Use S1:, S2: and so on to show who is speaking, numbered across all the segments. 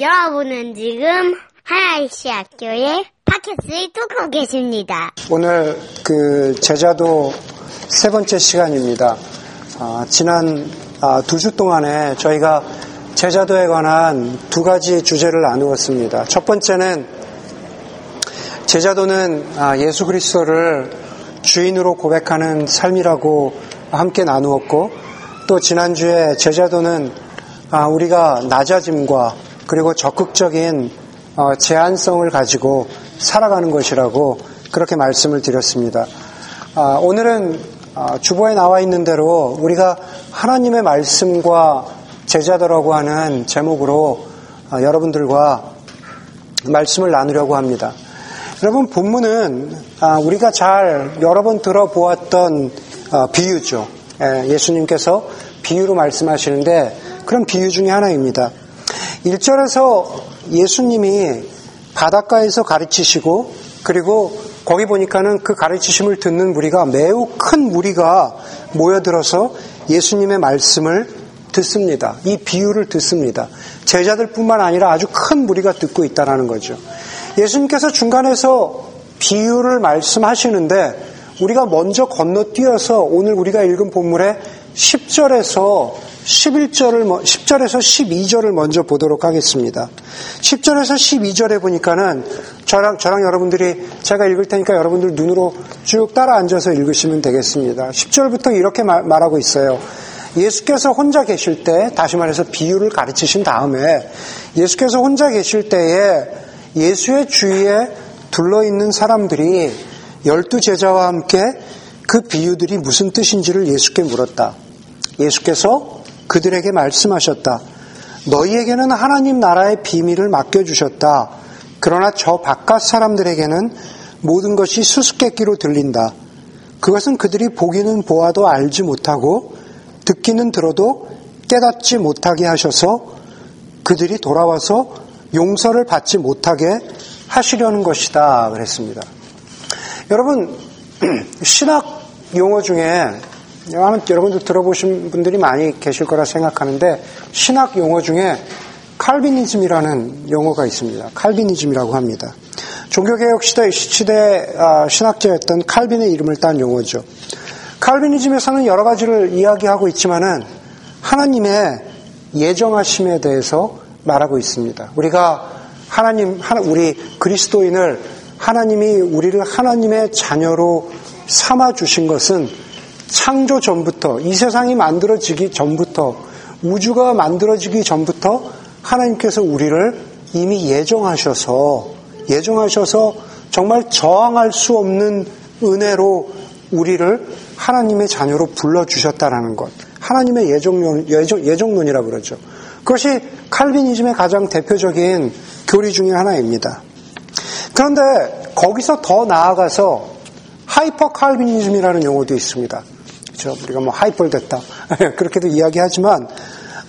S1: 여러분은 지금 하나이시 학교의 팟캐스트를 뚫고 계십니다.
S2: 오늘 그 제자도 세 번째 시간입니다. 아, 지난 아, 두주 동안에 저희가 제자도에 관한 두 가지 주제를 나누었습니다. 첫 번째는 제자도는 아, 예수 그리스도를 주인으로 고백하는 삶이라고 함께 나누었고 또 지난주에 제자도는 아, 우리가 낮아짐과 그리고 적극적인 어, 제한성을 가지고 살아가는 것이라고 그렇게 말씀을 드렸습니다. 아, 오늘은 아, 주보에 나와 있는 대로 우리가 하나님의 말씀과 제자도라고 하는 제목으로 여러분들과 말씀을 나누려고 합니다. 여러분 본문은 우리가 잘 여러 번 들어보았던 어, 비유죠. 예, 예수님께서 비유로 말씀하시는데 그런 비유 중에 하나입니다. 1절에서 예수님이 바닷가에서 가르치시고 그리고 거기 보니까는 그 가르치심을 듣는 무리가 매우 큰 무리가 모여들어서 예수님의 말씀을 듣습니다. 이 비유를 듣습니다. 제자들뿐만 아니라 아주 큰 무리가 듣고 있다는 거죠. 예수님께서 중간에서 비유를 말씀하시는데 우리가 먼저 건너뛰어서 오늘 우리가 읽은 본문의 10절에서 11절을 10절에서 12절을 먼저 보도록 하겠습니다. 10절에서 12절에 보니까는 저랑 저랑 여러분들이 제가 읽을 테니까 여러분들 눈으로 쭉 따라 앉아서 읽으시면 되겠습니다. 10절부터 이렇게 말, 말하고 있어요. 예수께서 혼자 계실 때 다시 말해서 비유를 가르치신 다음에 예수께서 혼자 계실 때에 예수의 주위에 둘러 있는 사람들이 열두 제자와 함께 그 비유들이 무슨 뜻인지를 예수께 물었다. 예수께서 그들에게 말씀하셨다. 너희에게는 하나님 나라의 비밀을 맡겨주셨다. 그러나 저 바깥 사람들에게는 모든 것이 수수께끼로 들린다. 그것은 그들이 보기는 보아도 알지 못하고 듣기는 들어도 깨닫지 못하게 하셔서 그들이 돌아와서 용서를 받지 못하게 하시려는 것이다. 그랬습니다. 여러분, 신학 용어 중에 아마 여러분들 들어보신 분들이 많이 계실 거라 생각하는데 신학 용어 중에 칼비니즘이라는 용어가 있습니다. 칼비니즘이라고 합니다. 종교개혁 시대, 시대 아, 신학자였던 칼빈의 이름을 딴 용어죠. 칼비니즘에서는 여러 가지를 이야기하고 있지만은 하나님의 예정하심에 대해서 말하고 있습니다. 우리가 하나님, 우리 그리스도인을 하나님이 우리를 하나님의 자녀로 삼아 주신 것은 창조 전부터 이 세상이 만들어지기 전부터 우주가 만들어지기 전부터 하나님께서 우리를 이미 예정하셔서 예정하셔서 정말 저항할 수 없는 은혜로 우리를 하나님의 자녀로 불러 주셨다라는 것. 하나님의 예정론, 예정, 예정론이라 그러죠. 그것이 칼빈이즘의 가장 대표적인 교리 중의 하나입니다. 그런데 거기서 더 나아가서 하이퍼 칼빈이즘이라는 용어도 있습니다. 그렇죠? 우리가 뭐 hyper 됐다 그렇게도 이야기하지만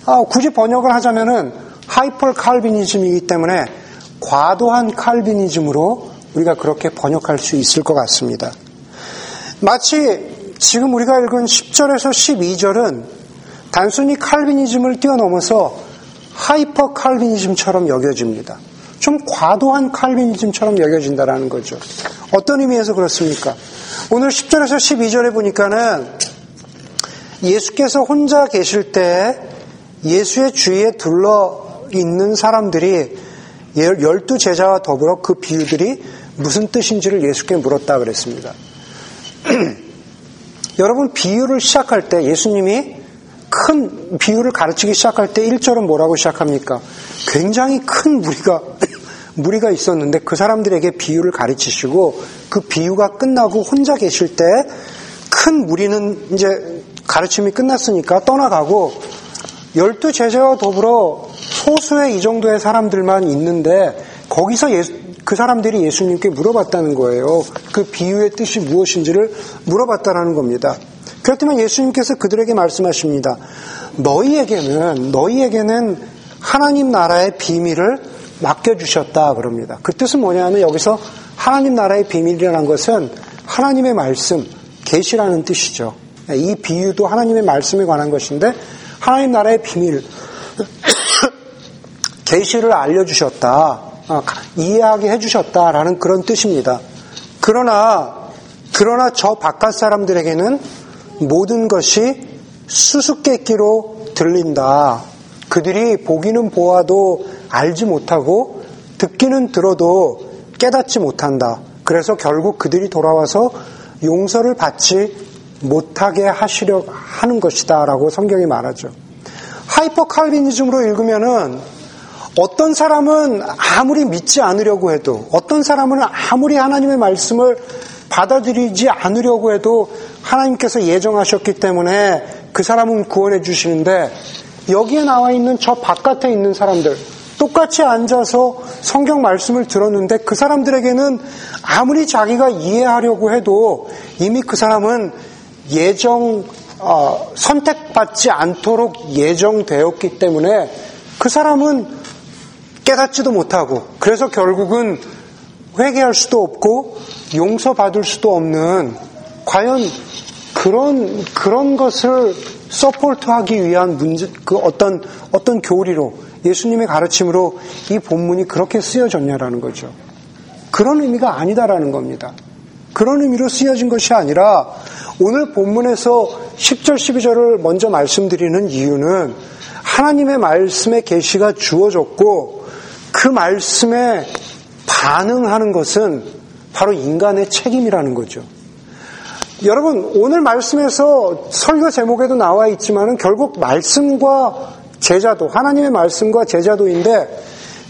S2: 아, 굳이 번역을 하자면은 하이퍼 칼빈이즘이기 때문에 과도한 칼빈이즘으로 우리가 그렇게 번역할 수 있을 것 같습니다. 마치 지금 우리가 읽은 10절에서 12절은 단순히 칼빈이즘을 뛰어넘어서 하이퍼 칼빈이즘처럼 여겨집니다. 좀 과도한 칼빈이즘처럼 여겨진다라는 거죠. 어떤 의미에서 그렇습니까? 오늘 10절에서 12절에 보니까는 예수께서 혼자 계실 때 예수의 주위에 둘러 있는 사람들이 열두 제자와 더불어 그 비유들이 무슨 뜻인지를 예수께 물었다 그랬습니다. 여러분 비유를 시작할 때 예수님이 큰 비유를 가르치기 시작할 때 1절은 뭐라고 시작합니까? 굉장히 큰 무리가 무리가 있었는데 그 사람들에게 비유를 가르치시고 그 비유가 끝나고 혼자 계실 때 큰 무리는 이제 가르침이 끝났으니까 떠나가고 열두 제자와 더불어 소수의 이 정도의 사람들만 있는데 거기서 예수, 그 사람들이 예수님께 물어봤다는 거예요. 그 비유의 뜻이 무엇인지를 물어봤다라는 겁니다. 그렇지만 예수님께서 그들에게 말씀하십니다. 너희에게는 너희에게는 하나님 나라의 비밀을 맡겨주셨다 그럽니다. 그 뜻은 뭐냐면 여기서 하나님 나라의 비밀이라는 것은 하나님의 말씀, 계시라는 뜻이죠. 이 비유도 하나님의 말씀에 관한 것인데 하나님 나라의 비밀, 계시를 알려주셨다. 아, 이해하게 해주셨다라는 그런 뜻입니다. 그러나 그러나 저 바깥 사람들에게는 모든 것이 수수께끼로 들린다. 그들이 보기는 보아도 알지 못하고 듣기는 들어도 깨닫지 못한다. 그래서 결국 그들이 돌아와서 용서를 받지 못하게 하시려 하는 것이다라고 성경이 말하죠. 하이퍼 칼비니즘으로 읽으면은 어떤 사람은 아무리 믿지 않으려고 해도 어떤 사람은 아무리 하나님의 말씀을 받아들이지 않으려고 해도 하나님께서 예정하셨기 때문에 그 사람은 구원해 주시는데 여기에 나와 있는 저 바깥에 있는 사람들 똑같이 앉아서 성경 말씀을 들었는데 그 사람들에게는 아무리 자기가 이해하려고 해도 이미 그 사람은 예정 어, 선택받지 않도록 예정되었기 때문에 그 사람은 깨닫지도 못하고 그래서 결국은 회개할 수도 없고 용서받을 수도 없는 과연 그런 그런 것을 서포트하기 위한 문제 그 어떤 어떤 교리로 예수님의 가르침으로 이 본문이 그렇게 쓰여졌냐라는 거죠. 그런 의미가 아니다라는 겁니다. 그런 의미로 쓰여진 것이 아니라 오늘 본문에서 10절 12절을 먼저 말씀드리는 이유는 하나님의 말씀의 계시가 주어졌고 그 말씀에 반응하는 것은 바로 인간의 책임이라는 거죠. 여러분, 오늘 말씀에서 설교 제목에도 나와 있지만은 결국 말씀과 제자도, 하나님의 말씀과 제자도인데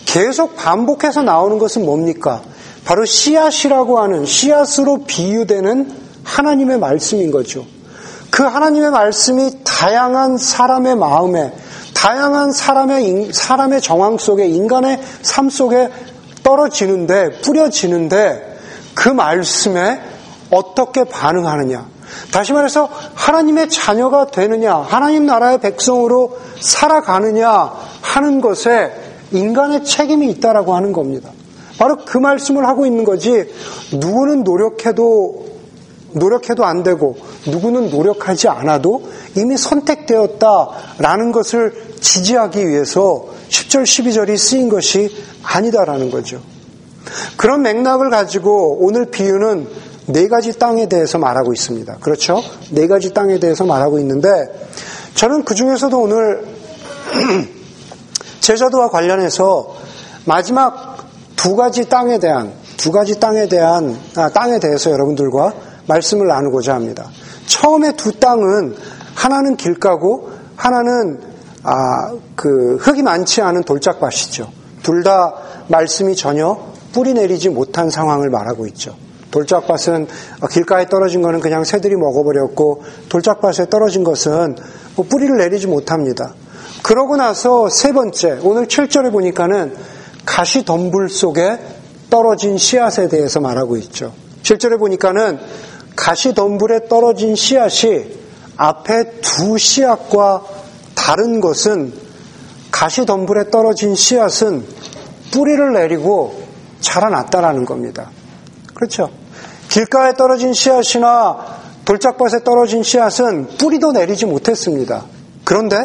S2: 계속 반복해서 나오는 것은 뭡니까? 바로 씨앗이라고 하는 씨앗으로 비유되는 하나님의 말씀인 거죠. 그 하나님의 말씀이 다양한 사람의 마음에, 다양한 사람의, 사람의 정황 속에, 인간의 삶 속에 떨어지는데, 뿌려지는데, 그 말씀에 어떻게 반응하느냐. 다시 말해서 하나님의 자녀가 되느냐, 하나님 나라의 백성으로 살아가느냐 하는 것에 인간의 책임이 있다라고 하는 겁니다. 바로 그 말씀을 하고 있는 거지, 누구는 노력해도, 노력해도 안 되고, 누구는 노력하지 않아도 이미 선택되었다라는 것을 지지하기 위해서 10절, 12절이 쓰인 것이 아니다라는 거죠. 그런 맥락을 가지고 오늘 비유는 네 가지 땅에 대해서 말하고 있습니다. 그렇죠? 네 가지 땅에 대해서 말하고 있는데 저는 그 중에서도 오늘 제자도와 관련해서 마지막 두 가지 땅에 대한 두 가지 땅에 대한 아, 땅에 대해서 여러분들과 말씀을 나누고자 합니다. 처음에 두 땅은 하나는 길가고 하나는 아, 그 흙이 많지 않은 돌짝밭이죠. 둘 다 말씀이 전혀 뿌리 내리지 못한 상황을 말하고 있죠. 돌짝밭은 길가에 떨어진 것은 그냥 새들이 먹어버렸고 돌짝밭에 떨어진 것은 뭐 뿌리를 내리지 못합니다. 그러고 나서 세 번째 오늘 7절에 보니까는 가시 덤불 속에 떨어진 씨앗에 대해서 말하고 있죠. 7절에 보니까는 가시 덤불에 떨어진 씨앗이 앞에 두 씨앗과 다른 것은 가시 덤불에 떨어진 씨앗은 뿌리를 내리고 자라났다라는 겁니다. 그렇죠? 길가에 떨어진 씨앗이나 돌짝밭에 떨어진 씨앗은 뿌리도 내리지 못했습니다. 그런데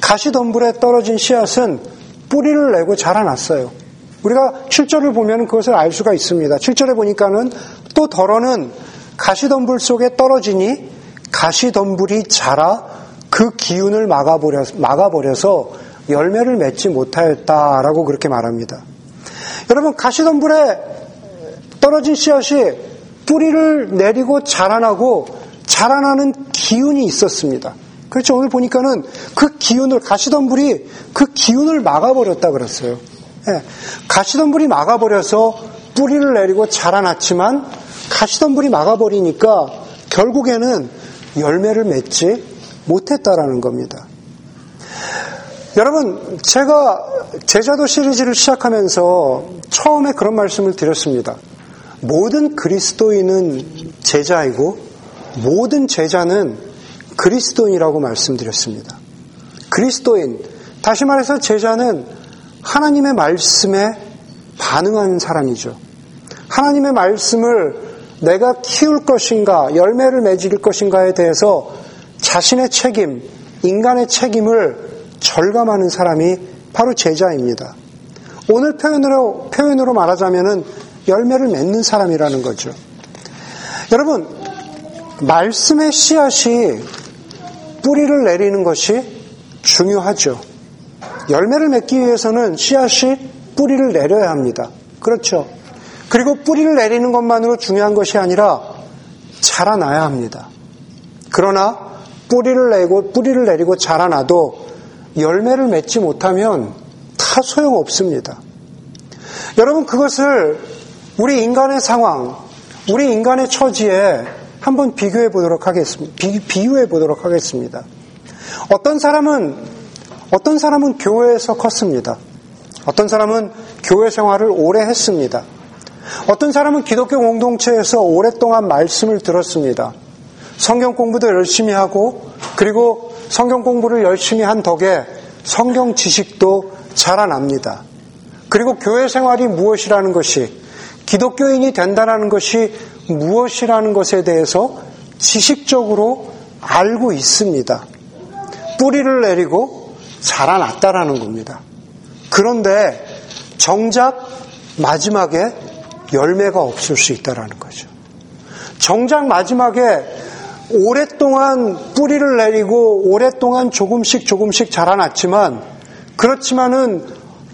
S2: 가시덤불에 떨어진 씨앗은 뿌리를 내고 자라났어요. 우리가 7절을 보면 그것을 알 수가 있습니다. 7절에 보니까는 또 덜어는 가시덤불 속에 떨어지니 가시덤불이 자라 그 기운을 막아버려, 막아버려서 열매를 맺지 못하였다라고 그렇게 말합니다. 여러분, 가시덤불에 떨어진 씨앗이 뿌리를 내리고 자라나고 자라나는 기운이 있었습니다. 그렇죠. 오늘 보니까는 그 기운을, 가시덤불이 그 기운을 막아버렸다 그랬어요. 예, 가시덤불이 막아버려서 뿌리를 내리고 자라났지만 가시덤불이 막아버리니까 결국에는 열매를 맺지 못했다라는 겁니다. 여러분, 제가 제자도 시리즈를 시작하면서 처음에 그런 말씀을 드렸습니다. 모든 그리스도인은 제자이고 모든 제자는 그리스도인이라고 말씀드렸습니다. 그리스도인, 다시 말해서 제자는 하나님의 말씀에 반응하는 사람이죠. 하나님의 말씀을 내가 키울 것인가, 열매를 맺을 것인가에 대해서 자신의 책임, 인간의 책임을 절감하는 사람이 바로 제자입니다. 오늘 표현으로, 표현으로 말하자면은 열매를 맺는 사람이라는 거죠. 여러분, 말씀의 씨앗이 뿌리를 내리는 것이 중요하죠. 열매를 맺기 위해서는 씨앗이 뿌리를 내려야 합니다. 그렇죠. 그리고 뿌리를 내리는 것만으로 중요한 것이 아니라 자라나야 합니다. 그러나 뿌리를 내고 뿌리를 내리고 자라나도 열매를 맺지 못하면 다 소용 없습니다. 여러분 그것을 우리 인간의 상황, 우리 인간의 처지에 한번 비교해 보도록 하겠습니다. 비, 유해 보도록 하겠습니다. 어떤 사람은 어떤 사람은 교회에서 컸습니다. 어떤 사람은 교회 생활을 오래 했습니다. 어떤 사람은 기독교 공동체에서 오랫동안 말씀을 들었습니다. 성경 공부도 열심히 하고 그리고 성경 공부를 열심히 한 덕에 성경 지식도 자라납니다. 그리고 교회 생활이 무엇이라는 것이 기독교인이 된다는 것이 무엇이라는 것에 대해서 지식적으로 알고 있습니다. 뿌리를 내리고 자라났다라는 겁니다. 그런데 정작 마지막에 열매가 없을 수 있다라는 거죠. 정작 마지막에 오랫동안 뿌리를 내리고 오랫동안 조금씩 조금씩 자라났지만 그렇지만은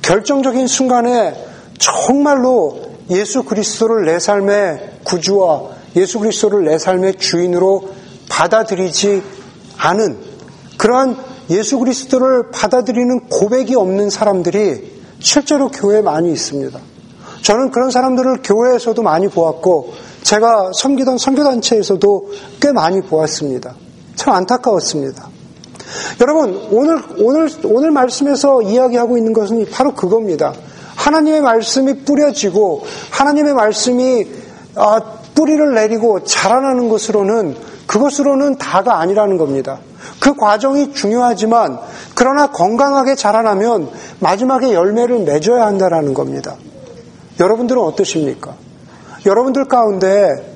S2: 결정적인 순간에 정말로 예수 그리스도를 내 삶의 구주와 예수 그리스도를 내 삶의 주인으로 받아들이지 않은 그러한 예수 그리스도를 받아들이는 고백이 없는 사람들이 실제로 교회에 많이 있습니다. 저는 그런 사람들을 교회에서도 많이 보았고 제가 섬기던 선교단체에서도 꽤 많이 보았습니다. 참 안타까웠습니다. 여러분, 오늘, 오늘, 오늘 말씀에서 이야기하고 있는 것은 바로 그겁니다. 하나님의 말씀이 뿌려지고, 하나님의 말씀이, 아, 뿌리를 내리고 자라나는 것으로는, 그것으로는 다가 아니라는 겁니다. 그 과정이 중요하지만, 그러나 건강하게 자라나면 마지막에 열매를 맺어야 한다라는 겁니다. 여러분들은 어떠십니까? 여러분들 가운데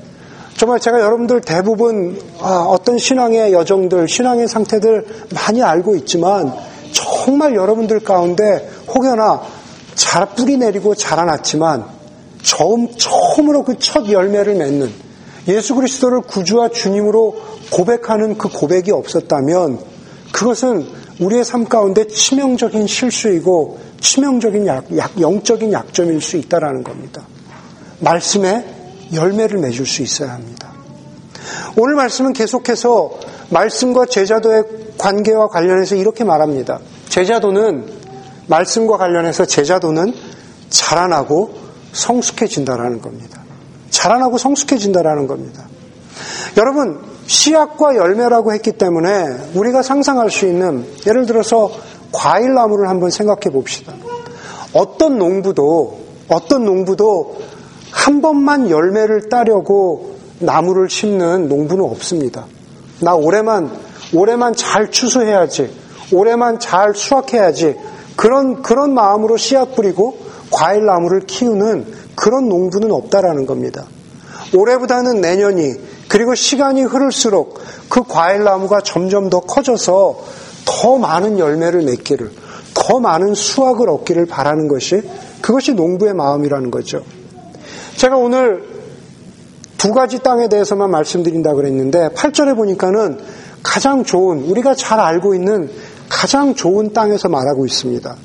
S2: 정말 제가 여러분들 대부분 아, 어떤 신앙의 여정들, 신앙의 상태들 많이 알고 있지만 정말 여러분들 가운데 혹여나 잘 뿌리 내리고 자라났지만 처음, 처음으로 그 첫 열매를 맺는 예수 그리스도를 구주와 주님으로 고백하는 그 고백이 없었다면 그것은 우리의 삶 가운데 치명적인 실수이고 치명적인 약, 약 영적인 약점일 수 있다라는 겁니다. 말씀에 열매를 맺을 수 있어야 합니다. 오늘 말씀은 계속해서 말씀과 제자도의 관계와 관련해서 이렇게 말합니다. 제자도는 말씀과 관련해서 제자도는 자라나고 성숙해진다라는 겁니다. 자라나고 성숙해진다라는 겁니다. 여러분, 씨앗과 열매라고 했기 때문에 우리가 상상할 수 있는 예를 들어서 과일 나무를 한번 생각해 봅시다. 어떤 농부도 어떤 농부도 한 번만 열매를 따려고 나무를 심는 농부는 없습니다. 나 올해만, 올해만 잘 추수해야지. 올해만 잘 수확해야지. 그런, 그런 마음으로 씨앗 뿌리고 과일 나무를 키우는 그런 농부는 없다라는 겁니다. 올해보다는 내년이, 그리고 시간이 흐를수록 그 과일 나무가 점점 더 커져서 더 많은 열매를 맺기를, 더 많은 수확을 얻기를 바라는 것이 그것이 농부의 마음이라는 거죠. 제가 오늘 두 가지 땅에 대해서만 말씀드린다 그랬는데 8절에 보니까는 가장 좋은 우리가 잘 알고 있는 가장 좋은 땅에서 말하고 있습니다.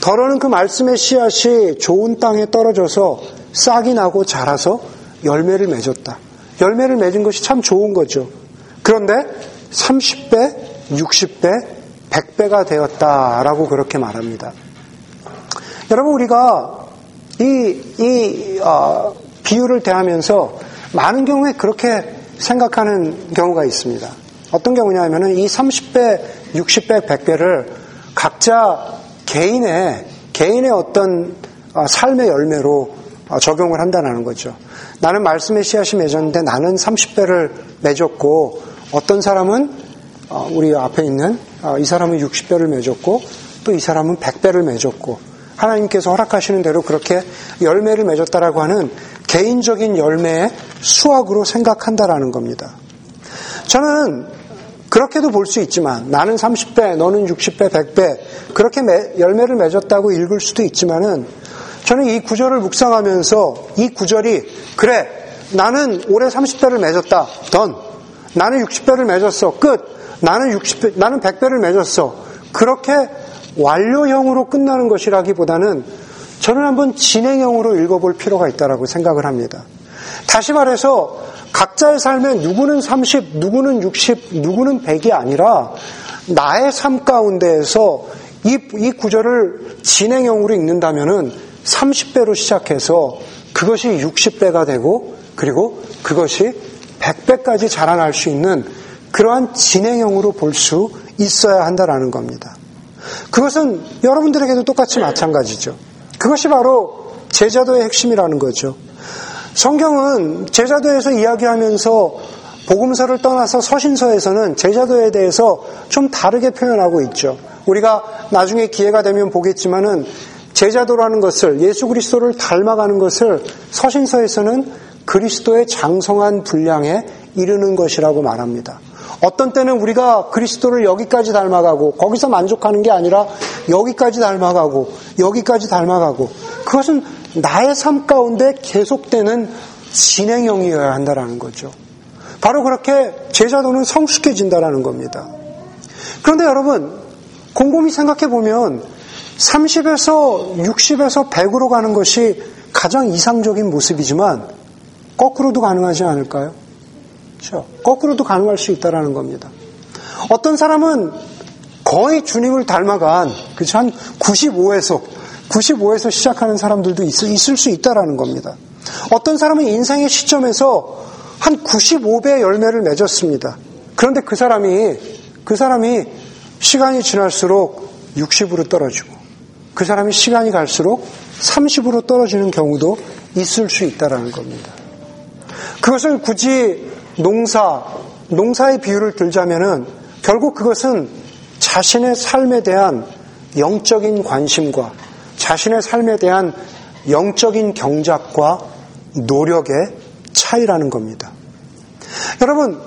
S2: 더러는 그 말씀의 씨앗이 좋은 땅에 떨어져서 싹이 나고 자라서 열매를 맺었다. 열매를 맺은 것이 참 좋은 거죠. 그런데 30배, 60배, 100배가 되었다라고 그렇게 말합니다. 여러분 우리가 이, 이 어, 비유를 대하면서 많은 경우에 그렇게 생각하는 경우가 있습니다. 어떤 경우냐면은 이 30배, 60배, 100배를 각자 개인의 개인의 어떤 어, 삶의 열매로 어, 적용을 한다는 거죠. 나는 말씀의 씨앗이 맺었는데 나는 30배를 맺었고 어떤 사람은 우리 앞에 있는 이 사람은 60배를 맺었고 또 이 사람은 100배를 맺었고 하나님께서 허락하시는 대로 그렇게 열매를 맺었다라고 하는 개인적인 열매의 수확으로 생각한다라는 겁니다. 저는 그렇게도 볼 수 있지만 나는 30배, 너는 60배, 100배 그렇게 열매를 맺었다고 읽을 수도 있지만은 저는 이 구절을 묵상하면서 이 구절이 그래 나는 올해 30배를 맺었다. 던. 나는 60배를 맺었어. 끝. 나는 60배, 나는 100배를 맺었어. 그렇게 완료형으로 끝나는 것이라기보다는 저는 한번 진행형으로 읽어볼 필요가 있다라고 생각을 합니다. 다시 말해서 각자의 삶에 누구는 30, 누구는 60, 누구는 100이 아니라 나의 삶 가운데에서 이, 이 구절을 진행형으로 읽는다면은 30배로 시작해서 그것이 60배가 되고 그리고 그것이 100배까지 자라날 수 있는 그러한 진행형으로 볼 수 있어야 한다라는 겁니다. 그것은 여러분들에게도 똑같이 마찬가지죠. 그것이 바로 제자도의 핵심이라는 거죠. 성경은 제자도에서 이야기하면서 복음서를 떠나서 서신서에서는 제자도에 대해서 좀 다르게 표현하고 있죠. 우리가 나중에 기회가 되면 보겠지만은 제자도라는 것을 예수 그리스도를 닮아가는 것을 서신서에서는 그리스도의 장성한 분량에 이르는 것이라고 말합니다. 어떤 때는 우리가 그리스도를 여기까지 닮아가고 거기서 만족하는 게 아니라 여기까지 닮아가고 여기까지 닮아가고 그것은 나의 삶 가운데 계속되는 진행형이어야 한다라는 거죠. 바로 그렇게 제자도는 성숙해진다라는 겁니다. 그런데 여러분 곰곰이 생각해 보면 30에서 60에서 100으로 가는 것이 가장 이상적인 모습이지만 거꾸로도 가능하지 않을까요? 그렇죠? 거꾸로도 가능할 수 있다라는 겁니다. 어떤 사람은 거의 주님을 닮아간 그렇죠? 한 95에서 95에서 시작하는 사람들도 있, 있을 수 있다라는 겁니다. 어떤 사람은 인생의 시점에서 한 95배의 열매를 맺었습니다. 그런데 그 사람이 그 사람이 시간이 지날수록 60으로 떨어지고 그 사람이 시간이 갈수록 30으로 떨어지는 경우도 있을 수 있다라는 겁니다. 그것을 굳이 농사, 농사의 비유를 들자면은 결국 그것은 자신의 삶에 대한 영적인 관심과 자신의 삶에 대한 영적인 경작과 노력의 차이라는 겁니다. 여러분,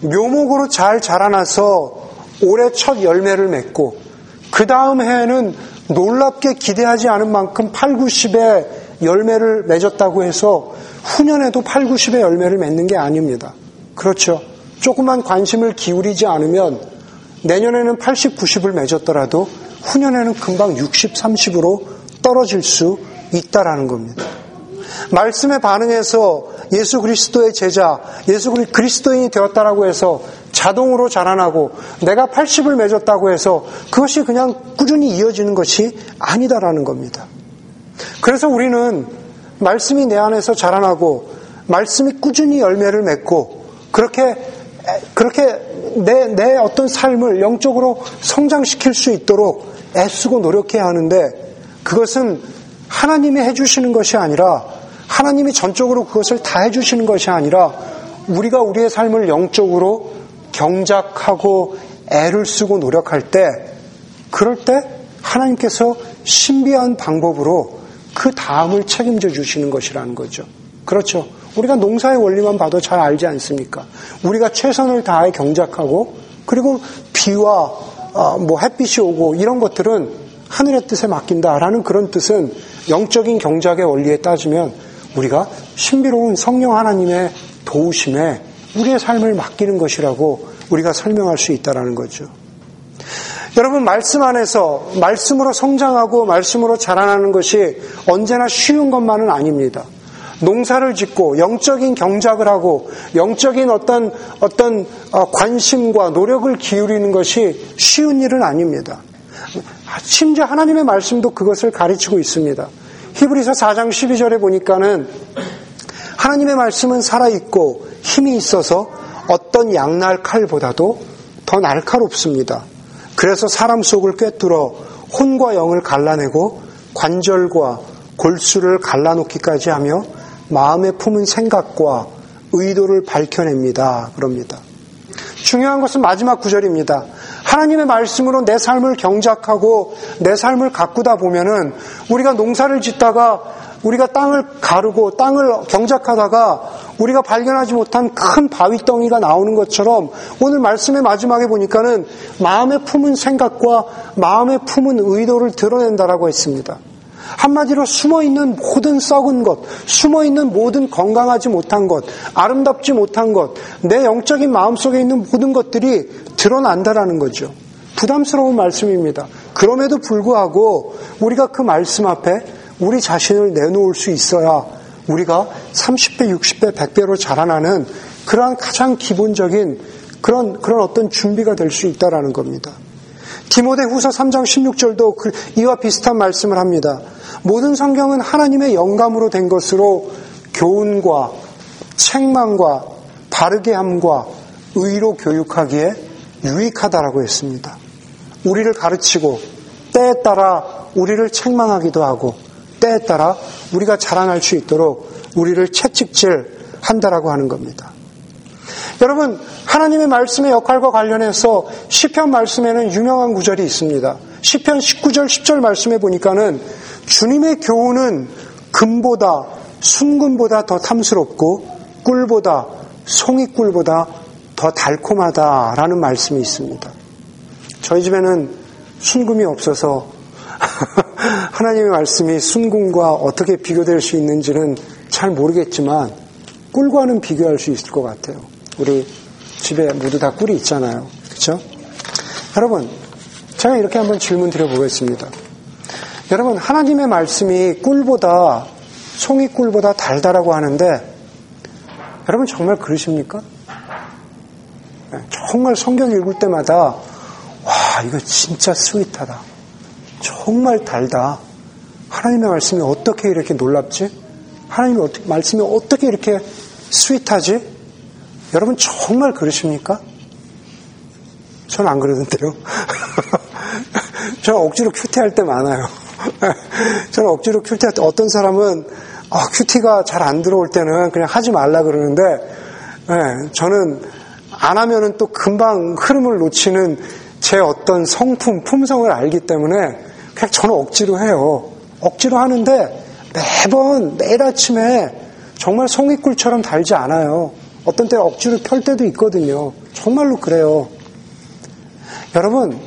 S2: 묘목으로 잘 자라나서 올해 첫 열매를 맺고 그 다음 해에는 놀랍게 기대하지 않은 만큼 8, 90의 열매를 맺었다고 해서 후년에도 8, 90의 열매를 맺는 게 아닙니다. 그렇죠. 조금만 관심을 기울이지 않으면 내년에는 80, 90을 맺었더라도 후년에는 금방 60, 30으로 떨어질 수 있다라는 겁니다. 말씀에 반응해서 예수 그리스도의 제자, 예수 그리스도인이 되었다라고 해서 자동으로 자라나고 내가 80을 맺었다고 해서 그것이 그냥 꾸준히 이어지는 것이 아니다라는 겁니다. 그래서 우리는 말씀이 내 안에서 자라나고 말씀이 꾸준히 열매를 맺고 그렇게 그렇게 내, 내 어떤 삶을 영적으로 성장시킬 수 있도록 애쓰고 노력해야 하는데 그것은 하나님이 해주시는 것이 아니라 하나님이 전적으로 그것을 다 해주시는 것이 아니라 우리가 우리의 삶을 영적으로 경작하고 애를 쓰고 노력할 때 그럴 때 하나님께서 신비한 방법으로 그 다음을 책임져 주시는 것이라는 거죠. 그렇죠. 우리가 농사의 원리만 봐도 잘 알지 않습니까? 우리가 최선을 다해 경작하고 그리고 비와 어, 뭐 햇빛이 오고 이런 것들은 하늘의 뜻에 맡긴다라는 그런 뜻은 영적인 경작의 원리에 따지면 우리가 신비로운 성령 하나님의 도우심에 우리의 삶을 맡기는 것이라고 우리가 설명할 수 있다라는 거죠. 여러분 말씀 안에서 말씀으로 성장하고 말씀으로 자라나는 것이 언제나 쉬운 것만은 아닙니다. 농사를 짓고 영적인 경작을 하고 영적인 어떤 어떤 어, 관심과 노력을 기울이는 것이 쉬운 일은 아닙니다. 심지어 하나님의 말씀도 그것을 가르치고 있습니다. 히브리서 4장 12절에 보니까는 하나님의 말씀은 살아있고 힘이 있어서 어떤 양날 칼보다도 더 날카롭습니다. 그래서 사람 속을 꿰뚫어 혼과 영을 갈라내고 관절과 골수를 갈라놓기까지 하며 마음에 품은 생각과 의도를 밝혀냅니다. 그럽니다. 중요한 것은 마지막 구절입니다. 하나님의 말씀으로 내 삶을 경작하고 내 삶을 가꾸다 보면은 우리가 농사를 짓다가 우리가 땅을 가르고 땅을 경작하다가 우리가 발견하지 못한 큰 바위덩이가 나오는 것처럼 오늘 말씀의 마지막에 보니까는 마음에 품은 생각과 마음에 품은 의도를 드러낸다라고 했습니다. 한마디로 숨어 있는 모든 썩은 것, 숨어 있는 모든 건강하지 못한 것, 아름답지 못한 것, 내 영적인 마음 속에 있는 모든 것들이 드러난다라는 거죠. 부담스러운 말씀입니다. 그럼에도 불구하고 우리가 그 말씀 앞에 우리 자신을 내놓을 수 있어야 우리가 30배, 60배, 100배로 자라나는 그러한 가장 기본적인 그런, 그런 어떤 준비가 될 수 있다라는 겁니다. 디모데 후서 3장 16절도 그 이와 비슷한 말씀을 합니다. 모든 성경은 하나님의 영감으로 된 것으로 교훈과 책망과 바르게 함과 의로 교육하기에 유익하다라고 했습니다. 우리를 가르치고 때에 따라 우리를 책망하기도 하고 때에 따라 우리가 자라날 수 있도록 우리를 채찍질 한다라고 하는 겁니다. 여러분 하나님의 말씀의 역할과 관련해서 시편 말씀에는 유명한 구절이 있습니다. 시편 19절 10절 말씀에 보니까는 주님의 교훈은 금보다 순금보다 더 탐스럽고 꿀보다 송이꿀보다 더 달콤하다라는 말씀이 있습니다. 저희 집에는 순금이 없어서 하나님의 말씀이 순금과 어떻게 비교될 수 있는지는 잘 모르겠지만 꿀과는 비교할 수 있을 것 같아요. 우리 집에 모두 다 꿀이 있잖아요. 그렇죠? 여러분, 제가 이렇게 한번 질문 드려보겠습니다. 여러분, 하나님의 말씀이 꿀보다 송이 꿀보다 달다라고 하는데 여러분 정말 그러십니까? 네, 정말 성경 읽을 때마다 와 이거 진짜 스윗하다. 정말 달다. 하나님의 말씀이 어떻게 이렇게 놀랍지? 하나님의 말씀이 어떻게 이렇게 스윗하지? 여러분 정말 그러십니까? 저는 안 그러는데요. 저는 억지로 큐티할 때 많아요. 저는 억지로 큐티할 때 어떤 사람은 아, 큐티가 잘 안 들어올 때는 그냥 하지 말라 그러는데 네, 저는 안 하면은 또 금방 흐름을 놓치는 제 어떤 성품, 품성을 알기 때문에 그냥 저는 억지로 해요. 억지로 하는데 매번 매일 아침에 정말 송이꿀처럼 달지 않아요. 어떤 때 억지로 펼 때도 있거든요. 정말로 그래요. 여러분,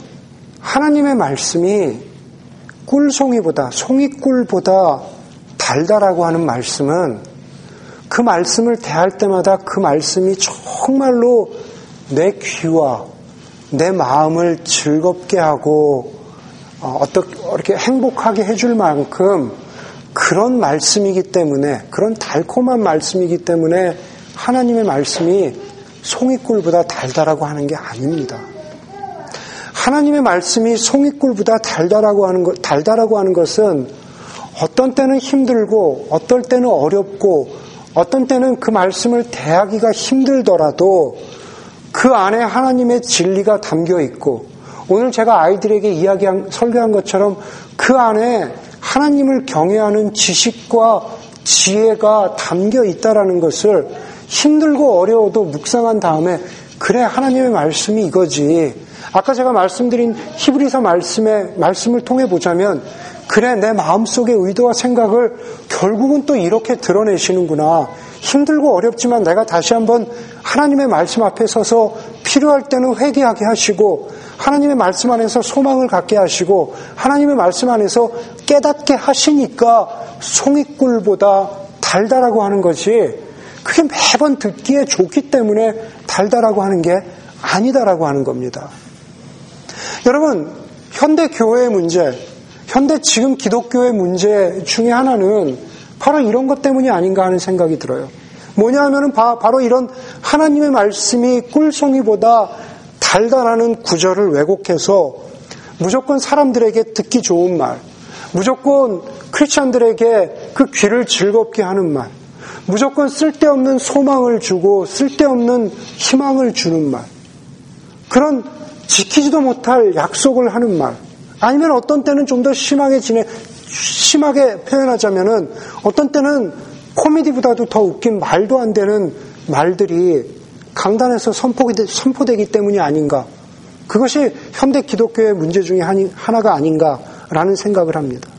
S2: 하나님의 말씀이 꿀송이보다, 송이꿀보다 달다라고 하는 말씀은 그 말씀을 대할 때마다 그 말씀이 정말로 내 귀와 내 마음을 즐겁게 하고 어, 어떻게 행복하게 해줄 만큼 그런 말씀이기 때문에 그런 달콤한 말씀이기 때문에 하나님의 말씀이 송이꿀보다 달다라고 하는 게 아닙니다. 하나님의 말씀이 송이꿀보다 달다라고 하는 것, 달다라고 하는 것은 어떤 때는 힘들고 어떨 때는 어렵고 어떤 때는 그 말씀을 대하기가 힘들더라도 그 안에 하나님의 진리가 담겨 있고 오늘 제가 아이들에게 이야기한 설교한 것처럼 그 안에 하나님을 경외하는 지식과 지혜가 담겨 있다라는 것을 힘들고 어려워도 묵상한 다음에 그래 하나님의 말씀이 이거지. 아까 제가 말씀드린 히브리서 말씀의 말씀을 통해 보자면 그래 내 마음속의 의도와 생각을 결국은 또 이렇게 드러내시는구나. 힘들고 어렵지만 내가 다시 한번 하나님의 말씀 앞에 서서 필요할 때는 회개하게 하시고 하나님의 말씀 안에서 소망을 갖게 하시고 하나님의 말씀 안에서 깨닫게 하시니까 송이꿀보다 달다라고 하는 것이 그게 매번 듣기에 좋기 때문에 달다라고 하는 게 아니다라고 하는 겁니다. 여러분, 현대 교회의 문제, 현대 지금 기독교의 문제 중에 하나는 바로 이런 것 때문이 아닌가 하는 생각이 들어요. 뭐냐 하면은 바 로 이런 하나님의 말씀이 꿀송이보다 달달하는 구절을 왜곡해서 무조건 사람들에게 듣기 좋은 말, 무조건 크리스천들에게 그 귀를 즐겁게 하는 말, 무조건 쓸데없는 소망을 주고 쓸데없는 희망을 주는 말. 그런 지키지도 못할 약속을 하는 말. 아니면 어떤 때는 좀 더 심하게 지내, 심하게 표현하자면은 어떤 때는 코미디보다도 더 웃긴 말도 안 되는 말들이 강단에서 선포되 기 때문이 아닌가. 그것이 현대 기독교의 문제 중에 하나가 아닌가라는 생각을 합니다.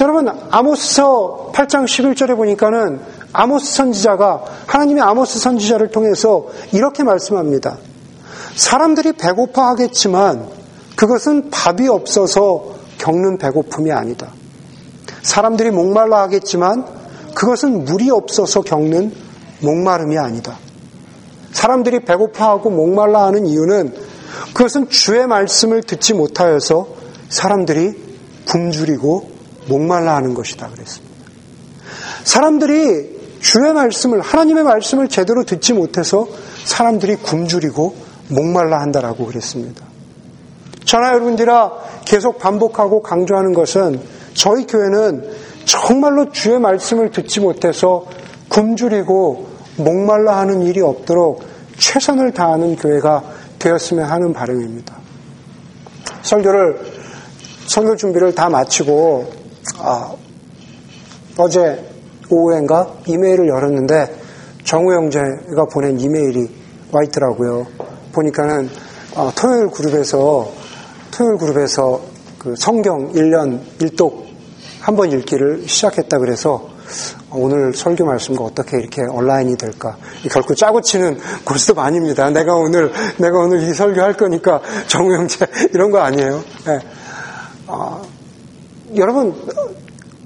S2: 여러분, 아모스서 8장 11절에 보니까는 아모스 선지자가 하나님의 아모스 선지자를 통해서 이렇게 말씀합니다. 사람들이 배고파 하겠지만 그것은 밥이 없어서 겪는 배고픔이 아니다. 사람들이 목말라 하겠지만 그것은 물이 없어서 겪는 목마름이 아니다. 사람들이 배고파하고 목말라 하는 이유는 그것은 주의 말씀을 듣지 못하여서 사람들이 굶주리고 목말라 하는 것이다 그랬습니다. 사람들이 주의 말씀을, 하나님의 말씀을 제대로 듣지 못해서 사람들이 굶주리고 목말라 한다라고 그랬습니다. 저나 여러분들아 계속 반복하고 강조하는 것은 저희 교회는 정말로 주의 말씀을 듣지 못해서 굶주리고 목말라 하는 일이 없도록 최선을 다하는 교회가 되었으면 하는 바람입니다. 설교를 설교 준비를 다 마치고 아, 어제 오후엔가 이메일을 열었는데 정우 형제가 보낸 이메일이 와 있더라고요. 보니까는 어, 토요일 그룹에서 토요일 그룹에서 그 성경 1년 1독 한 번 읽기를 시작했다 그래서 오늘 설교 말씀과 어떻게 이렇게 온라인이 될까? 결코 짜고 치는 고스톱 아닙니다. 내가 오늘, 내가 오늘 이 설교 할 거니까 정우 형제 이런 거 아니에요. 네. 아, 여러분,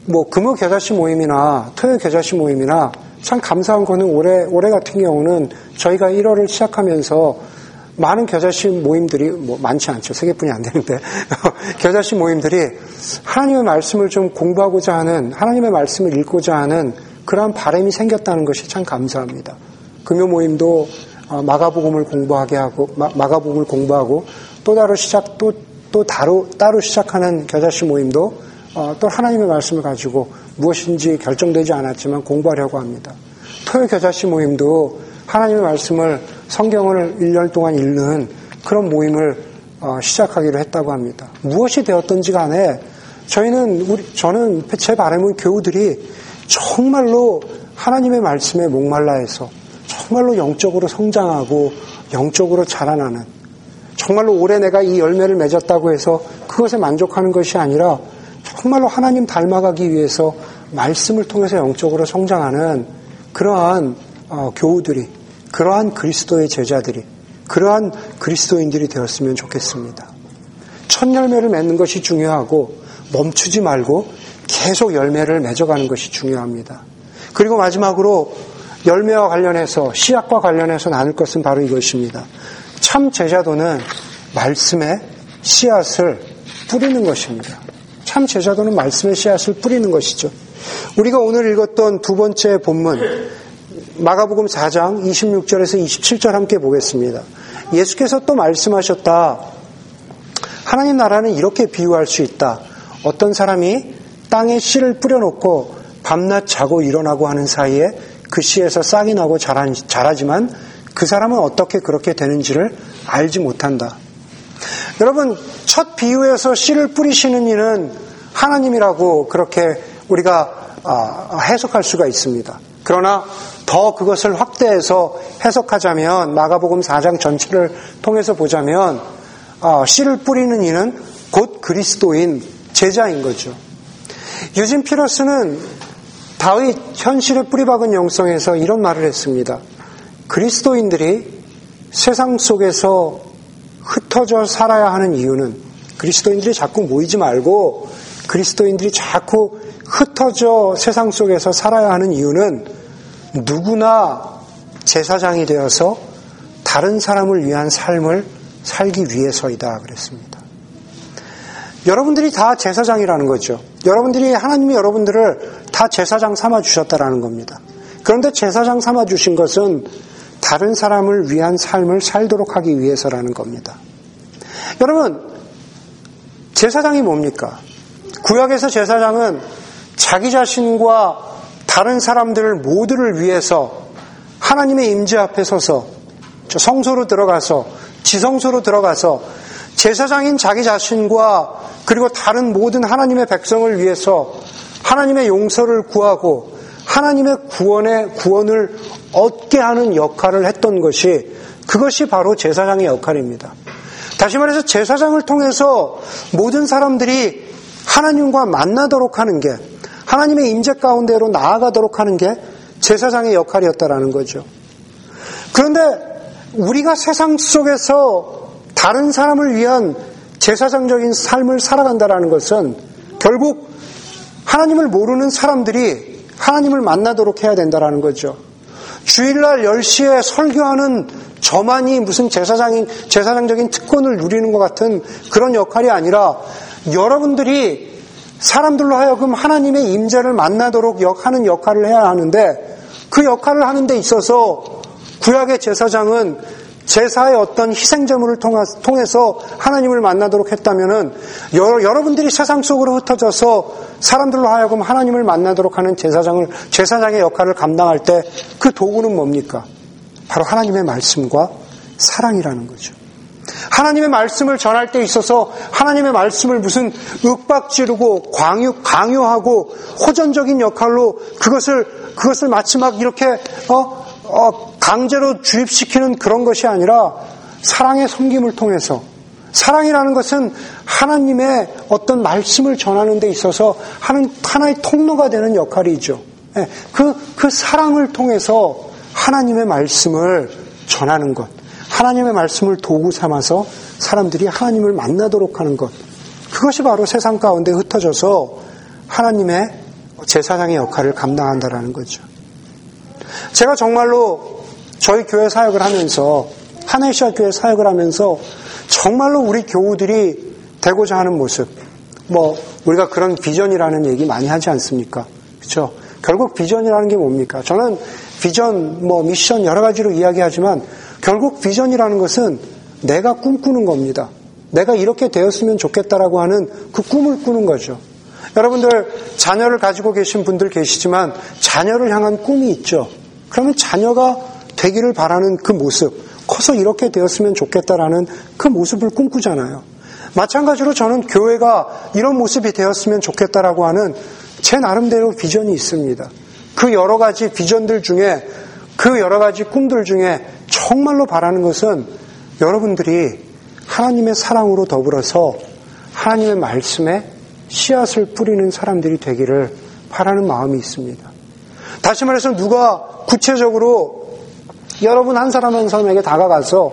S2: 뭐 금요 겨자씨 모임이나 토요 겨자씨 모임이나 참 감사한 거는 올해, 올해 같은 경우는 저희가 1월을 시작하면서 많은 겨자씨 모임들이 뭐 많지 않죠. 세 개뿐이 안 되는데 겨자씨 모임들이 하나님의 말씀을 좀 공부하고자 하는 하나님의 말씀을 읽고자 하는 그러한 바람이 생겼다는 것이 참 감사합니다. 금요 모임도 어, 마가복음을 공부하게 하고 마가복음을 공부하고 또 따로 시작 또또 따로 따로 시작하는 겨자씨 모임도 어, 또 하나님의 말씀을 가지고 무엇인지 결정되지 않았지만 공부하려고 합니다. 토요 겨자씨 모임도 하나님의 말씀을 성경을 1년 동안 읽는 그런 모임을 어, 시작하기로 했다고 합니다. 무엇이 되었던지 간에 저희는 우리 저는 제 바람은 교우들이 정말로 하나님의 말씀에 목말라해서 정말로 영적으로 성장하고 영적으로 자라나는 정말로 올해 내가 이 열매를 맺었다고 해서 그것에 만족하는 것이 아니라 정말로 하나님 닮아가기 위해서 말씀을 통해서 영적으로 성장하는 그러한 어, 교우들이 그러한 그리스도의 제자들이 그러한 그리스도인들이 되었으면 좋겠습니다. 첫 열매를 맺는 것이 중요하고 멈추지 말고 계속 열매를 맺어가는 것이 중요합니다. 그리고 마지막으로 열매와 관련해서 씨앗과 관련해서 나눌 것은 바로 이것입니다. 참 제자도는 말씀에 씨앗을 뿌리는 것입니다. 참 제자도는 말씀의 씨앗을 뿌리는 것이죠. 우리가 오늘 읽었던 두 번째 본문 마가복음 4장 26절에서 27절 함께 보겠습니다. 예수께서 또 말씀하셨다. 하나님 나라는 이렇게 비유할 수 있다. 어떤 사람이 땅에 씨를 뿌려놓고 밤낮 자고 일어나고 하는 사이에 그 씨에서 싹이 나고 자라지만 그 사람은 어떻게 그렇게 되는지를 알지 못한다. 여러분, 첫 비유에서 씨를 뿌리시는 이는 하나님이라고 그렇게 우리가 아, 해석할 수가 있습니다. 그러나 더 그것을 확대해서 해석하자면 마가복음 4장 전체를 통해서 보자면 어, 씨를 뿌리는 이는 곧 그리스도인 제자인 거죠. 유진 피러스는 다윗 현실에 뿌리박은 영성에서 이런 말을 했습니다. 그리스도인들이 세상 속에서 흩어져 살아야 하는 이유는 그리스도인들이 자꾸 모이지 말고 그리스도인들이 자꾸 흩어져 세상 속에서 살아야 하는 이유는 누구나 제사장이 되어서 다른 사람을 위한 삶을 살기 위해서이다 그랬습니다. 여러분들이 다 제사장이라는 거죠. 여러분들이 하나님이 여러분들을 다 제사장 삼아 주셨다라는 겁니다. 그런데 제사장 삼아 주신 것은 다른 사람을 위한 삶을 살도록 하기 위해서라는 겁니다. 여러분, 제사장이 뭡니까? 구약에서 제사장은 자기 자신과 다른 사람들 모두를 위해서 하나님의 임재 앞에 서서 성소로 들어가서 지성소로 들어가서 제사장인 자기 자신과 그리고 다른 모든 하나님의 백성을 위해서 하나님의 용서를 구하고 하나님의 구원의 구원을 얻게 하는 역할을 했던 것이 그것이 바로 제사장의 역할입니다. 다시 말해서 제사장을 통해서 모든 사람들이 하나님과 만나도록 하는 게 하나님의 임재 가운데로 나아가도록 하는 게 제사장의 역할이었다라는 거죠. 그런데 우리가 세상 속에서 다른 사람을 위한 제사장적인 삶을 살아간다라는 것은 결국 하나님을 모르는 사람들이 하나님을 만나도록 해야 된다라는 거죠. 주일날 10시에 설교하는 저만이 무슨 제사장인, 제사장적인 특권을 누리는 것 같은 그런 역할이 아니라 여러분들이 사람들로 하여금 하나님의 임재를 만나도록 하는 역할을 해야 하는데 그 역할을 하는 데 있어서 구약의 제사장은 제사의 어떤 희생제물을 통해서 하나님을 만나도록 했다면은 여러분들이 세상 속으로 흩어져서 사람들로 하여금 하나님을 만나도록 하는 제사장을 제사장의 역할을 감당할 때 그 도구는 뭡니까? 바로 하나님의 말씀과 사랑이라는 거죠. 하나님의 말씀을 전할 때 있어서 하나님의 말씀을 무슨 윽박지르고 광유, 강요하고 호전적인 역할로 그것을 그것을 마치 막 이렇게 어, 어, 강제로 주입시키는 그런 것이 아니라 사랑의 섬김을 통해서 사랑이라는 것은 하나님의 어떤 말씀을 전하는 데 있어서 하는 하나의 통로가 되는 역할이죠. 예, 그, 그 사랑을 통해서 하나님의 말씀을 전하는 것. 하나님의 말씀을 도구 삼아서 사람들이 하나님을 만나도록 하는 것. 그것이 바로 세상 가운데 흩어져서 하나님의 제사장의 역할을 감당한다라는 거죠. 제가 정말로 저희 교회 사역을 하면서 하네시아 교회 사역을 하면서 정말로 우리 교우들이 되고자 하는 모습. 뭐 우리가 그런 비전이라는 얘기 많이 하지 않습니까? 그렇죠? 결국 비전이라는 게 뭡니까? 저는 비전, 뭐 미션 여러 가지로 이야기하지만 결국 비전이라는 것은 내가 꿈꾸는 겁니다. 내가 이렇게 되었으면 좋겠다라고 하는 그 꿈을 꾸는 거죠. 여러분들 자녀를 가지고 계신 분들 계시지만 자녀를 향한 꿈이 있죠. 그러면 자녀가 되기를 바라는 그 모습, 커서 이렇게 되었으면 좋겠다라는 그 모습을 꿈꾸잖아요. 마찬가지로 저는 교회가 이런 모습이 되었으면 좋겠다라고 하는 제 나름대로 비전이 있습니다. 그 여러 가지 비전들 중에 그 여러 가지 꿈들 중에 정말로 바라는 것은 여러분들이 하나님의 사랑으로 더불어서 하나님의 말씀에 씨앗을 뿌리는 사람들이 되기를 바라는 마음이 있습니다. 다시 말해서 누가 구체적으로 여러분 한 사람 한 사람에게 다가가서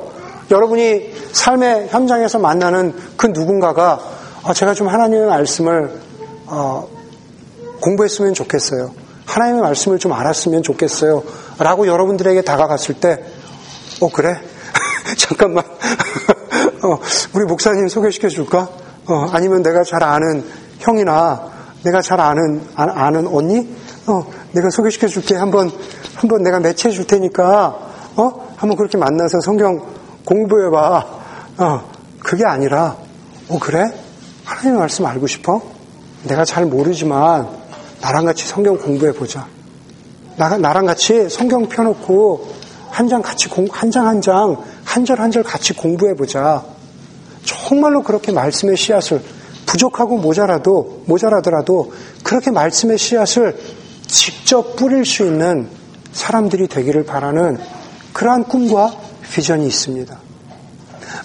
S2: 여러분이 삶의 현장에서 만나는 그 누군가가 어, 제가 좀 하나님의 말씀을 어, 공부했으면 좋겠어요. 하나님의 말씀을 좀 알았으면 좋겠어요. 라고 여러분들에게 다가갔을 때, 어, 그래? 잠깐만. 어, 우리 목사님 소개시켜 줄까? 어, 아니면 내가 잘 아는 형이나 내가 잘 아는, 아, 는 언니? 어, 내가 소개시켜 줄게. 한번, 한번 내가 매치해 줄 테니까, 어? 한번 그렇게 만나서 성경 공부해 봐. 어, 그게 아니라, 어, 그래? 하나님의 말씀 알고 싶어? 내가 잘 모르지만, 나랑 같이 성경 공부해 보자. 나, 나랑 같이 성경 펴놓고 한 장 같이 공, 한 장 한 장, 한 절 한 절 같이 공부해 보자. 정말로 그렇게 말씀의 씨앗을 부족하고 모자라도, 모자라더라도 그렇게 말씀의 씨앗을 직접 뿌릴 수 있는 사람들이 되기를 바라는 그러한 꿈과 비전이 있습니다.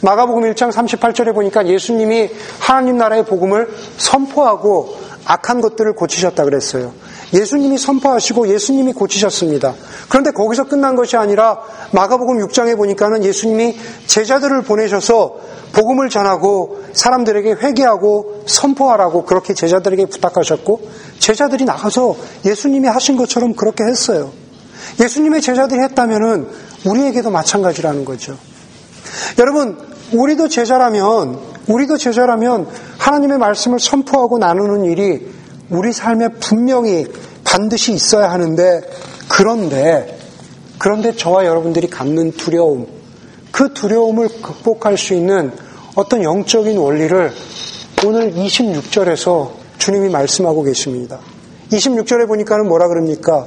S2: 마가복음 1장 38절에 보니까 예수님이 하나님 나라의 복음을 선포하고 악한 것들을 고치셨다 그랬어요. 예수님이 선포하시고 예수님이 고치셨습니다. 그런데 거기서 끝난 것이 아니라 마가복음 6장에 보니까는 예수님이 제자들을 보내셔서 복음을 전하고 사람들에게 회개하고 선포하라고 그렇게 제자들에게 부탁하셨고 제자들이 나가서 예수님이 하신 것처럼 그렇게 했어요. 예수님의 제자들이 했다면은 우리에게도 마찬가지라는 거죠. 여러분, 우리도 제자라면, 우리도 제자라면 하나님의 말씀을 선포하고 나누는 일이 우리 삶에 분명히 반드시 있어야 하는데, 그런데, 그런데 저와 여러분들이 갖는 두려움, 그 두려움을 극복할 수 있는 어떤 영적인 원리를 오늘 26절에서 주님이 말씀하고 계십니다. 26절에 보니까는 뭐라 그럽니까?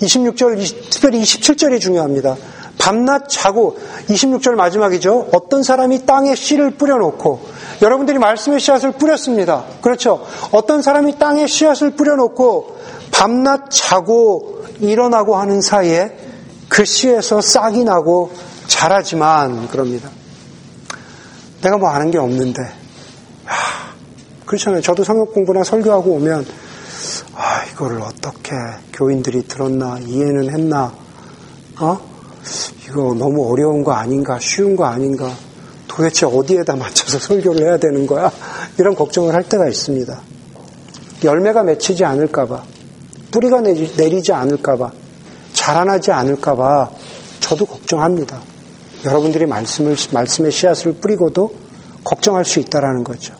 S2: 26절, 특별히 27절이 중요합니다. 밤낮 자고 26절 마지막이죠. 어떤 사람이 땅에 씨를 뿌려놓고 여러분들이 말씀의 씨앗을 뿌렸습니다. 그렇죠. 어떤 사람이 땅에 씨앗을 뿌려놓고 밤낮 자고 일어나고 하는 사이에 그 씨에서 싹이 나고 자라지만 그럽니다. 내가 뭐 아는 게 없는데. 하, 그렇잖아요. 저도 성경 공부나 설교하고 오면 아, 이거를 어떻게 교인들이 들었나 이해는 했나 어? 이거 너무 어려운 거 아닌가, 쉬운 거 아닌가, 도대체 어디에다 맞춰서 설교를 해야 되는 거야? 이런 걱정을 할 때가 있습니다. 열매가 맺히지 않을까봐, 뿌리가 내리지 않을까봐, 자라나지 않을까봐 저도 걱정합니다. 여러분들이 말씀을, 말씀의 씨앗을 뿌리고도 걱정할 수 있다라는 거죠.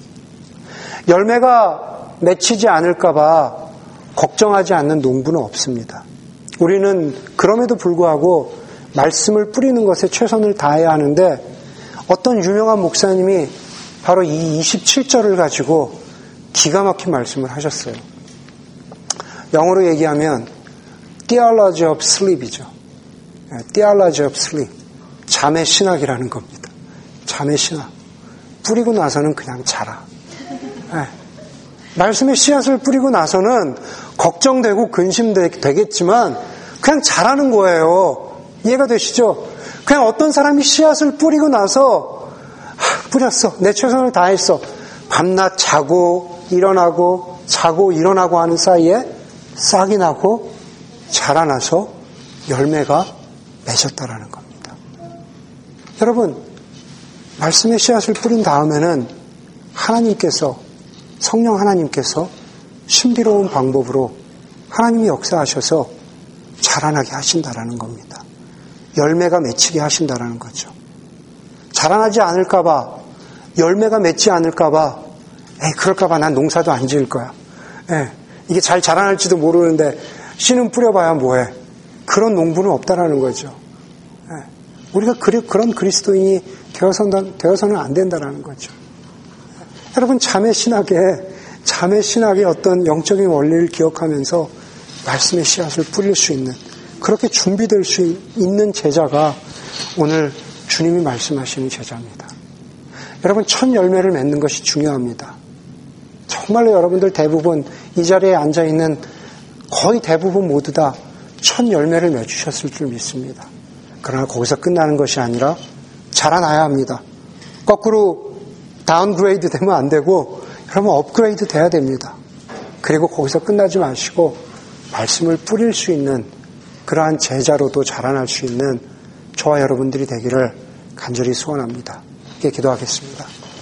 S2: 열매가 맺히지 않을까봐 걱정하지 않는 농부는 없습니다. 우리는 그럼에도 불구하고 말씀을 뿌리는 것에 최선을 다해야 하는데 어떤 유명한 목사님이 바로 이 27절을 가지고 기가 막힌 말씀을 하셨어요. 영어로 얘기하면 theology of sleep이죠. theology of sleep. 잠의 신학이라는 겁니다. 잠의 신학. 뿌리고 나서는 그냥 자라. 네. 말씀의 씨앗을 뿌리고 나서는 걱정되고 근심되겠지만 그냥 자라는 거예요. 이해가 되시죠? 그냥 어떤 사람이 씨앗을 뿌리고 나서 하, 뿌렸어. 내 최선을 다했어. 밤낮 자고 일어나고 자고 일어나고 하는 사이에 싹이 나고 자라나서 열매가 맺었다라는 겁니다. 여러분, 말씀의 씨앗을 뿌린 다음에는 하나님께서 성령 하나님께서 신비로운 방법으로 하나님이 역사하셔서 자라나게 하신다라는 겁니다. 열매가 맺히게 하신다라는 거죠. 자라나지 않을까봐, 열매가 맺지 않을까봐, 에이, 그럴까봐 난 농사도 안 지을 거야. 에, 이게 잘 자라날지도 모르는데, 씨는 뿌려봐야 뭐해. 그런 농부는 없다라는 거죠. 에, 우리가 그리, 그런 그리스도인이 되어선, 되어서는 안 된다라는 거죠. 여러분, 자매 신학에, 자매 신학의 어떤 영적인 원리를 기억하면서 말씀의 씨앗을 뿌릴 수 있는, 그렇게 준비될 수 있는 제자가 오늘 주님이 말씀하시는 제자입니다. 여러분, 첫 열매를 맺는 것이 중요합니다. 정말로 여러분들 대부분 이 자리에 앉아 있는 거의 대부분 모두 다 첫 열매를 맺으셨을 줄 믿습니다. 그러나 거기서 끝나는 것이 아니라 자라나야 합니다. 거꾸로 downgrade 되면 안 되고 여러분 업그레이드 돼야 됩니다. 그리고 거기서 끝나지 마시고 말씀을 뿌릴 수 있는 그러한 제자로도 자라날 수 있는 저와 여러분들이 되기를 간절히 소원합니다. 이렇게 기도하겠습니다.